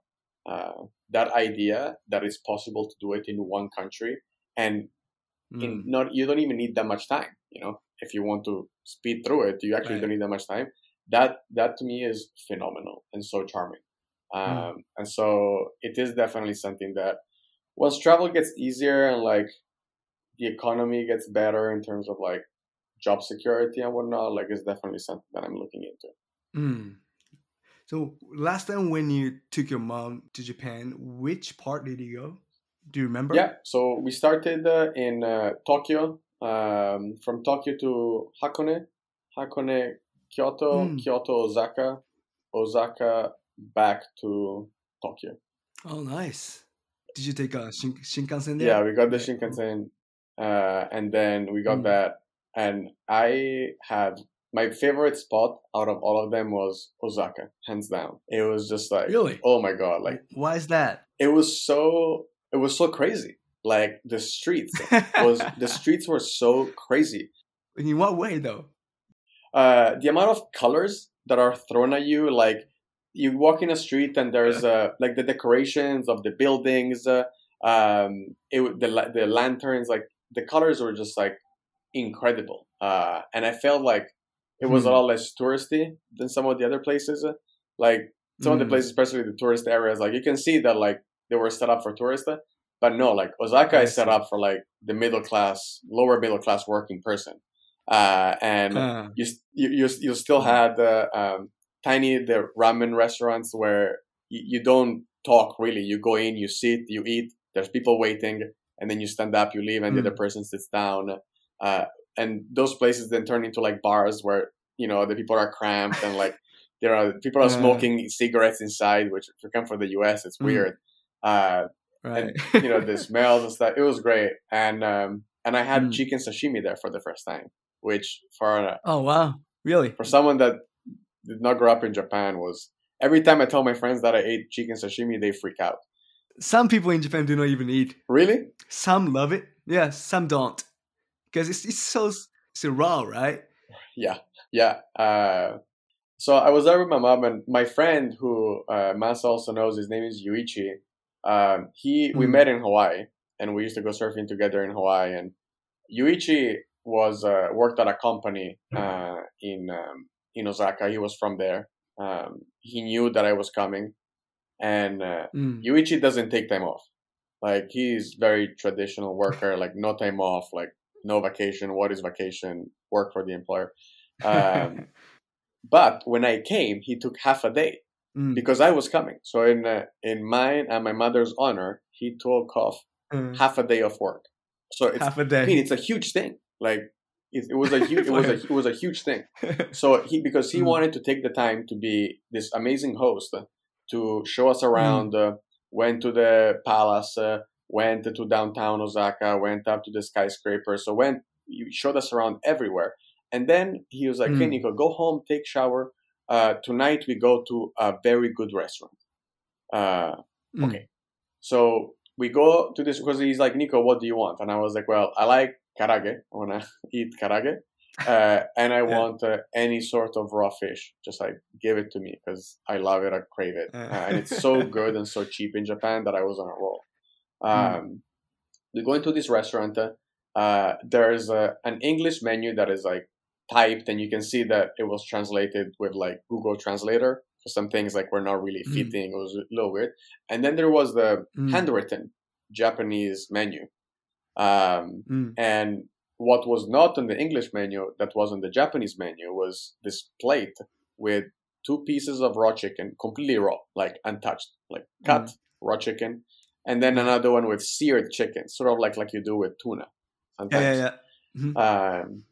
Uh, that idea that it's possible to do it in one country, and in Mm. not you don't even need that much time. You know, if you want to speed through it, you actually Right. don't need that much time. That that to me is phenomenal and so charming. Um, Mm. And so it is definitely something that once travel gets easier and like the economy gets better in terms of like job security and whatnot, like it's definitely something that I'm looking into. Mm. So last time when you took your mom to Japan, which part did you go? Do you remember? Yeah, so we started uh, in uh, Tokyo. Um, from Tokyo to Hakone, Hakone, Kyoto, Mm. Kyoto, Osaka, Osaka, back to Tokyo. Oh, nice. Did you take a shin- Shinkansen there? Yeah, we got the Shinkansen, uh, and then we got Mm. that. And I had my favorite spot out of all of them was Osaka, hands down. It was just like, Really? oh my god, like Why is that? it was so, it was so crazy. Like the streets was the streets were so crazy. In what way, though? uh, the amount of colors that are thrown at you, like you walk in a street and there's uh, like the decorations of the buildings, uh, um, it, the the lanterns, like the colors were just like incredible, uh, and I felt like it was a Hmm. lot less touristy than some of the other places. Like some of the Mm. places, especially the tourist areas, like you can see that like they were set up for tourists, but no, like Osaka is set up for like the middle class, lower middle class working person, uh, and Uh, you you you, you still had the um, tiny the ramen restaurants where you, you don't talk really. You go in, you sit, you eat. There's people waiting, and then you stand up, you leave, and the Mm. other person sits down. Uh, and those places then turn into like bars where you know the people are cramped and like there are people are Uh. smoking cigarettes inside. Which if you come from the U.S., it's Mm. weird. Uh, right. you know the smells and stuff. It was great, and um, and I had Mm. chicken sashimi there for the first time, which for a, oh, wow. Really? for someone that did not grow up in Japan was every time I tell my friends that I ate chicken sashimi, they freak out. Some people in Japan do not even eat. Really? Some love it. Yeah, some don't. Because it's, it's so, so raw, right? Yeah, yeah. Uh, so I was there with my mom and my friend, who uh, Masa also knows. His name is Yuichi. Um, he we Mm. met in Hawaii, and we used to go surfing together in Hawaii. And Yuichi was uh, worked at a company uh, in um, in Osaka. He was from there. Um, he knew that I was coming, and uh, Mm. Yuichi doesn't take time off. Like he's very traditional worker, like no time off, like no vacation. What is vacation? Work for the employer. Um, but when I came, he took half a day Mm. because I was coming. So in uh, in mine and my mother's honor, he took off Mm. half a day of work. So it's half a I mean it's a huge thing. Like it, it was a huge it was a it was a huge thing. So he because he Mm. wanted to take the time to be this amazing host to show us around. Uh, went to the palace, uh, went to downtown Osaka, went up to the skyscraper. So went he showed us around everywhere. And then he was like, "Hey, Mm. Nico, go home, take shower. Uh, tonight we go to a very good restaurant." Uh, Mm. okay. So we go to this because he's like, Nico, what do you want? And I was like, well, I like karaage. I want to eat karaage. Uh, and I Yeah. want uh, any sort of raw fish. Just like give it to me because I love it. I crave it. Uh. Uh, and it's so good and so cheap in Japan that I was on a roll. Um, We go into this restaurant. Uh, uh, there's a, an English menu that is like typed and you can see that it was translated with like Google Translator. So some things like were not really Mm. fitting. It was a little weird. And then there was the Mm. handwritten Japanese menu. Um, Mm. and what was not on the English menu that was on the Japanese menu was this plate with two pieces of raw chicken, completely raw, like untouched, like cut Mm. raw chicken, and then another one with seared chicken, sort of like like you do with tuna. Sometimes. Yeah, yeah, yeah. Mhm. Um,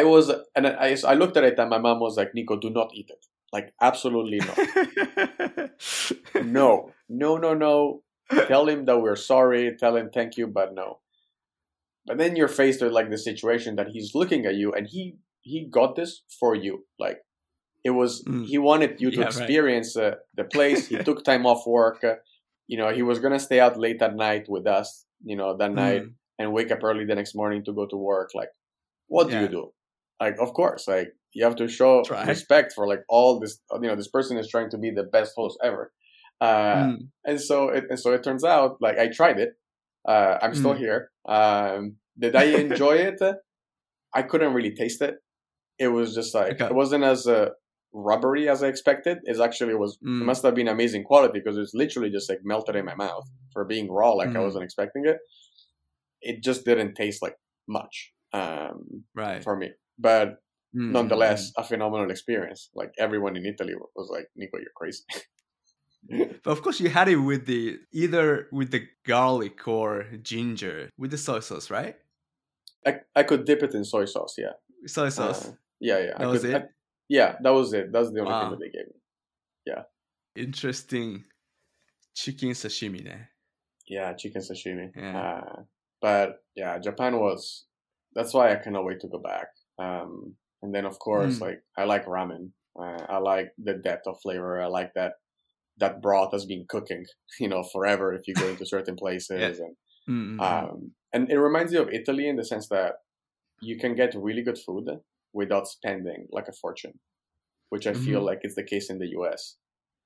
I was, and I, I looked at it, and my mom was like, "Nico, do not eat it. Like, absolutely not. no, no, no, no. Tell him that we're sorry. Tell him thank you, but no." But then you're faced with like the situation that he's looking at you, and he he got this for you. Like, it was Mm. he wanted you to Yeah, right. experience uh, the place. He took time off work. Uh, you know, he was gonna stay out late at night with us. You know, that night Mm. and wake up early the next morning to go to work like what do you do like of course like you have to show Try. respect for like all this you know this person is trying to be the best host ever uh Mm. and so it and so it turns out like i tried it uh i'm still Mm. here um did i enjoy it i couldn't really taste it it was just like Okay. it wasn't as uh, rubbery as i expected it actually was Mm. it must have been amazing quality because it's literally just like melted in my mouth for being raw like i Mm. wasn't expecting it it just didn't taste like much um, Right. for me. But Mm, nonetheless, a phenomenal experience. Like everyone in Italy was like, "Nico, you're crazy." But of course, you had it with the either with the garlic or ginger with the soy sauce, right? I I could dip it in soy sauce. Yeah, Soy sauce. Uh, yeah, yeah. I that was could- it. I- yeah, that was it. That's the only Wow. thing that they gave me. Yeah interesting. Chicken sashimi, ne? Yeah, chicken sashimi. Yeah. Uh, but yeah, Japan was. That's why I cannot wait to go back. Um, and then of course, Mm. like I like ramen. Uh, I like the depth of flavor. I like that that broth has been cooking, you know, forever. If you go into certain places, and Mm, mm, mm. um, and it reminds you of Italy in the sense that you can get really good food without spending like a fortune, which I feel Mhm. like is the case in the U.S.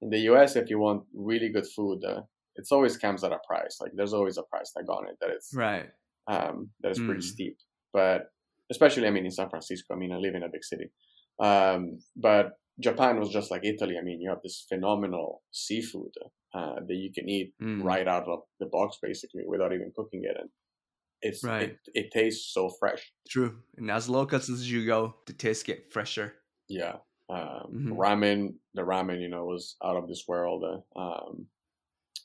In the U.S., if you want really good food, uh, it's always comes at a price. Like there's always a price tag on it that it's right. um, that is pretty Mm. steep. But especially, I mean, in San Francisco, I mean, I live in a big city. Um, but Japan was just like Italy. I mean, you have this phenomenal seafood uh, that you can eat Mm. right out of the box, basically, without even cooking it, and it's Right. it, it tastes so fresh. True. And as locals as you go, the taste get fresher. Yeah. Um, Mhm. Ramen, the ramen, you know, was out of this world. Uh, um,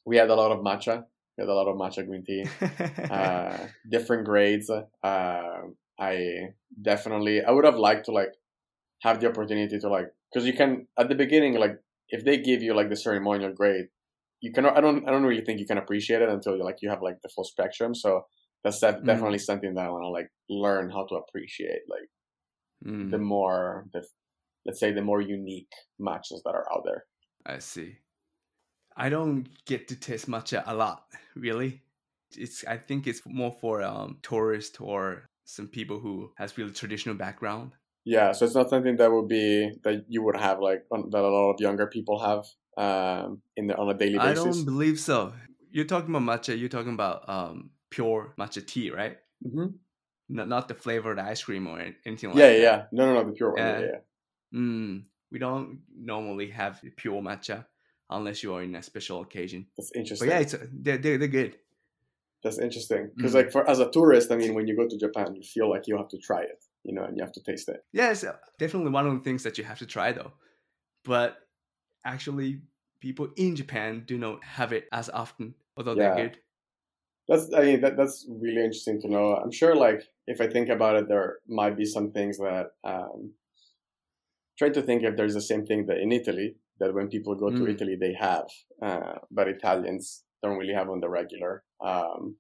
we had a lot of matcha. We had a lot of matcha green tea. uh, different grades. Uh, I definitely, I would have liked to like have the opportunity to like, because you can at the beginning, like if they give you like the ceremonial grade, you cannot. I don't. I don't really think you can appreciate it until you like you have like the full spectrum. So that's Mm. definitely something that I want to like learn how to appreciate. Like Mm, the more the, let's say the more unique matchas that are out there. I see. I don't get to taste matcha a lot, really. It's I think it's more for um tourists or some people who has really traditional background. Yeah, so it's not something that would be that you would have like on, that a lot of younger people have um in the, on a daily basis. I don't believe so. You're talking about matcha. You're talking about um pure matcha tea, right? hmm Not not the flavored ice cream or anything like Yeah, that. yeah, yeah. No, no, no, the pure one. Yeah, Yeah. yeah. Mm, we don't normally have pure matcha unless you are in a special occasion. That's interesting. But yeah, it's they're they're, they're good. That's interesting because, Mm. like, for as a tourist, I mean, when you go to Japan, you feel like you have to try it, you know, and you have to taste it. Yeah, it's uh, definitely one of the things that you have to try though. But actually, people in Japan do not have it as often, although Yeah. they're good. That's, I mean, that that's really interesting to know. I'm sure, like, if I think about it, there might be some things that. Um, try to think if there's the same thing that in Italy that when people go to Mm. Italy they have, uh, but Italians don't really have on the regular. Um,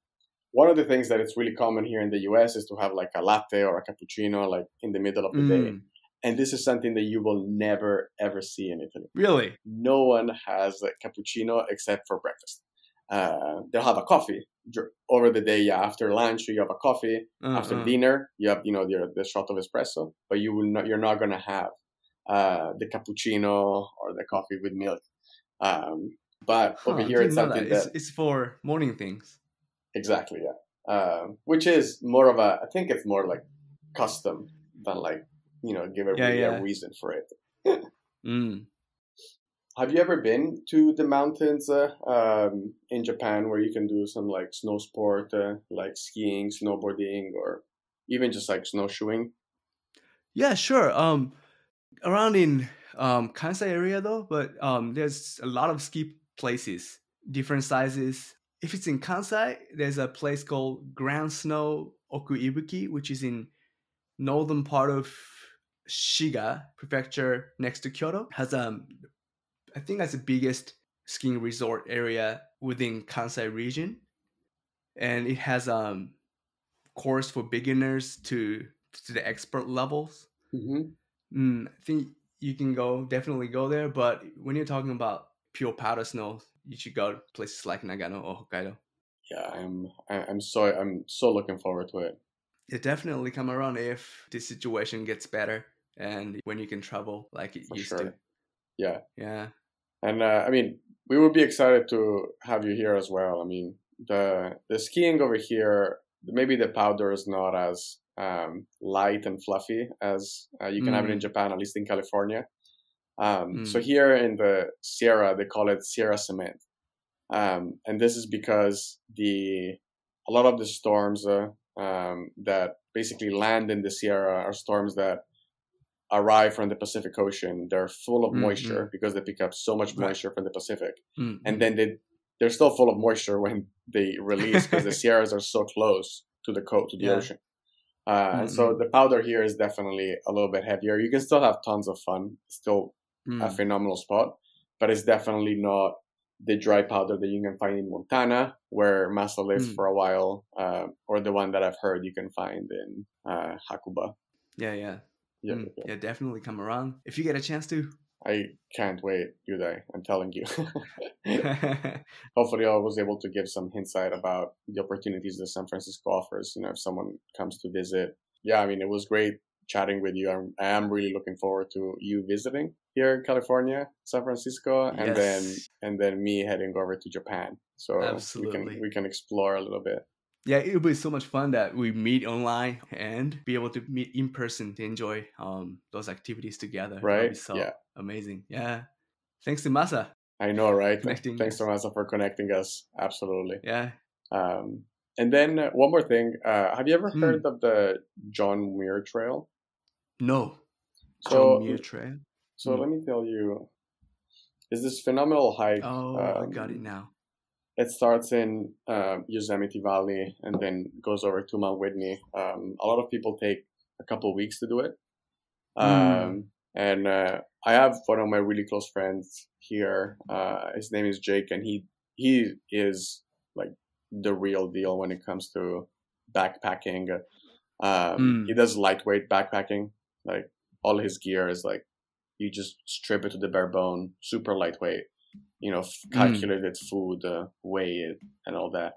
one of the things that it's really common here in the U.S. is to have like a latte or a cappuccino, like in the middle of the day. Mm, And this is something that you will never ever see in Italy. really? No one has a cappuccino except for breakfast. Uh, they'll have a coffee over the day. Yeah, after lunch you have a coffee. Uh, After dinner you have you know the, the shot of espresso, but you will not. You're not gonna have uh, the cappuccino or the coffee with milk. Um, but Huh, over here it's didn't know something It's, it's for morning things. Exactly yeah, um, which is more of a. I think it's more like custom than like you know give a Yeah, yeah. a reason for it. Mm. Have you ever been to the mountains uh, um, in Japan where you can do some like snow sport, uh, like skiing, snowboarding, or even just like snowshoeing? Yeah, sure. Um, around in um, Kansai area though, but um, there's a lot of ski places, different sizes. If it's in Kansai, there's a place called Grand Snow Okuibuki, which is in northern part of Shiga prefecture next to Kyoto. Has um, I think that's the biggest skiing resort area within Kansai region, and it has um course for beginners to to the expert levels. hmm Mm, I think you can go definitely go there, but when you're talking about pure powder snow, you should go to places like Nagano or Hokkaido. Yeah, I'm. I'm so. I'm so looking forward to it. It definitely come around if the situation gets better and when you can travel like it For used sure. to. Yeah, Yeah. and uh, I mean, we would be excited to have you here as well. I mean, the the skiing over here, maybe the powder is not as um, light and fluffy as uh, you can have it in Mm. Japan, at least in California. Um, So Mm. here in the Sierra, they call it Sierra cement, um, and this is because the a lot of the storms uh, um, that basically land in the Sierra are storms that arrive from the Pacific Ocean. They're full of Mm, moisture because they pick up so much Right. moisture from the Pacific, Mm, and then they they're still full of moisture when they release because the Sierras are so close to the coast to the Yeah. ocean. Uh, and so the powder here is definitely a little bit heavier. You can still have tons of fun, still Mm. a phenomenal spot, but it's definitely not the dry powder that you can find in Montana, where Masa lived Mm. for a while, uh, or the one that I've heard you can find in uh, Hakuba. Yeah, yeah. Yeah, Mm, yeah. yeah, definitely come around if you get a chance to. I can't wait, Yudai. I'm telling you. Hopefully, I was able to give some insight about the opportunities that San Francisco offers. You know, if someone comes to visit, yeah, I mean, it was great chatting with you. I'm, I am really looking forward to you visiting here in California, San Francisco, and then and then me heading over to Japan. So we Absolutely. can we can explore a little bit. yeah, it'll be so much fun that we meet online and be able to meet in person to enjoy um those activities together. Right? so Yeah. amazing. Yeah. Thanks to Masa. I know, right? Connecting Thanks, to Tomasa, for connecting us. Absolutely. Yeah. Um, and then one more thing. Uh, have you ever Hmm. heard of the John Muir Trail? No. So, John so let me tell you, is this phenomenal hike. Oh, I got um, it now. It starts in um Yosemite Valley and then goes over to Mount Whitney. Um, a lot of people take a couple weeks to do it. Um, And uh, I have one of my really close friends here. Uh, his name is Jake, and he he is like the real deal when it comes to backpacking. Um, Mm. He does lightweight backpacking. Like all his gear is like you just strip it to the bare bone, super lightweight. You know, Mm. calculated food, uh, weigh it, and all that.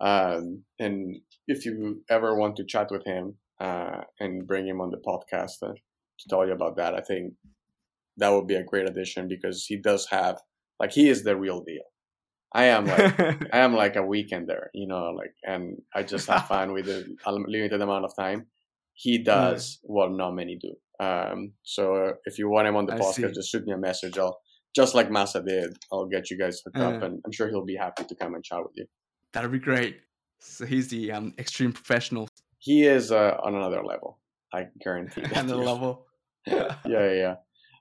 Um, and if you ever want to chat with him uh, and bring him on the podcast uh, to tell you about that, I think that would be a great addition because he does have like he is the real deal. I am like I am like a weekender, you know, like, and I just have fun with a limited amount of time. He does what not many do. Um, so uh, if you want him on the I podcast, see. just shoot me a message. I'll just like Masa did. I'll get you guys hooked up, Uh. and I'm sure he'll be happy to come and chat with you. That'd be great. So he's the um, extreme professional He is uh, on another level. I guarantee. the level. yeah, yeah, yeah.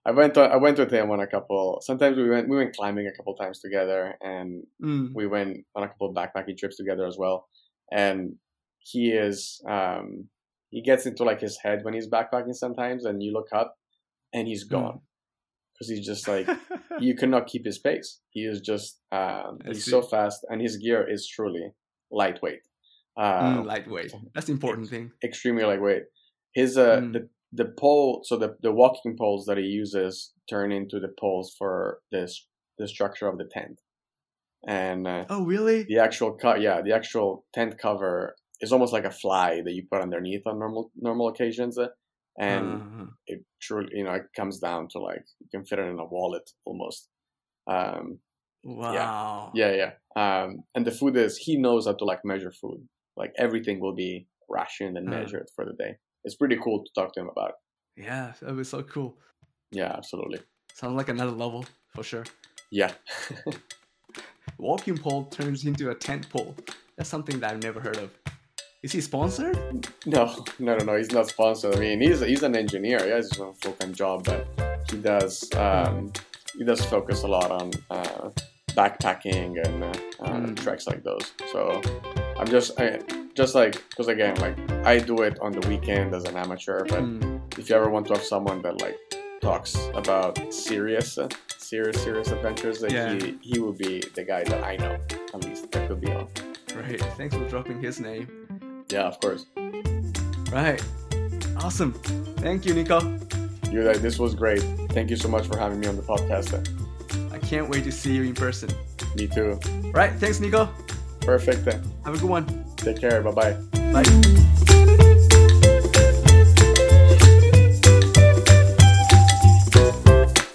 I went. On, I went with him on a couple. Sometimes we went. We went climbing a couple times together, and Mm. we went on a couple of backpacking trips together as well. And he is, um, he gets into like his head when he's backpacking sometimes, and you look up, and he's gone because he's just like you cannot keep his pace. He is just um, he's so fast, and his gear is truly lightweight, uh, Mm, lightweight. That's the important thing. extremely lightweight. His uh, Mm. the the pole, so the the walking poles that he uses turn into the poles for this the structure of the tent, and uh, Oh, really? the actual cut yeah the actual tent cover is almost like a fly that you put underneath on normal normal occasions uh, and Uh-huh. it truly you know it comes down to like you can fit it in a wallet almost um wow. yeah yeah um and the food is he knows how to like measure food like everything will be rationed and measured for the day it's pretty cool to talk to him about Yeah, that was so cool. yeah absolutely Sounds like another level for sure. yeah Walking pole turns into a tent pole. That's something that I've never heard of. Is he sponsored? no no no no he's not sponsored i mean he's he's an engineer he has his own full-time job but he does um, he does focus a lot on uh, backpacking and uh, Mm. treks like those. So I'm just I, just like because again like I do it on the weekend as an amateur, but Mm, if you ever want to have someone that like talks about serious uh, serious serious adventures, like Yeah. he he would be the guy that I know at least that could be on. Great. Thanks for dropping his name. Yeah, of course. Right. Awesome. Thank you, Nico. You're like this was great. Thank you so much for having me on the podcast. uh. I can't wait to see you in person. Me too. Right. Thanks, Nico. Perfect. uh. Have a good one. Take care. Bye bye. Bye.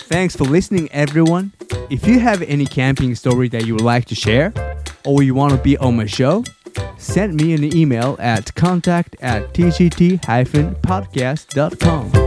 Thanks for listening, everyone. If you have any camping story that you would like to share, or you want to be on my show, send me an email at contact at tgt-podcast.com.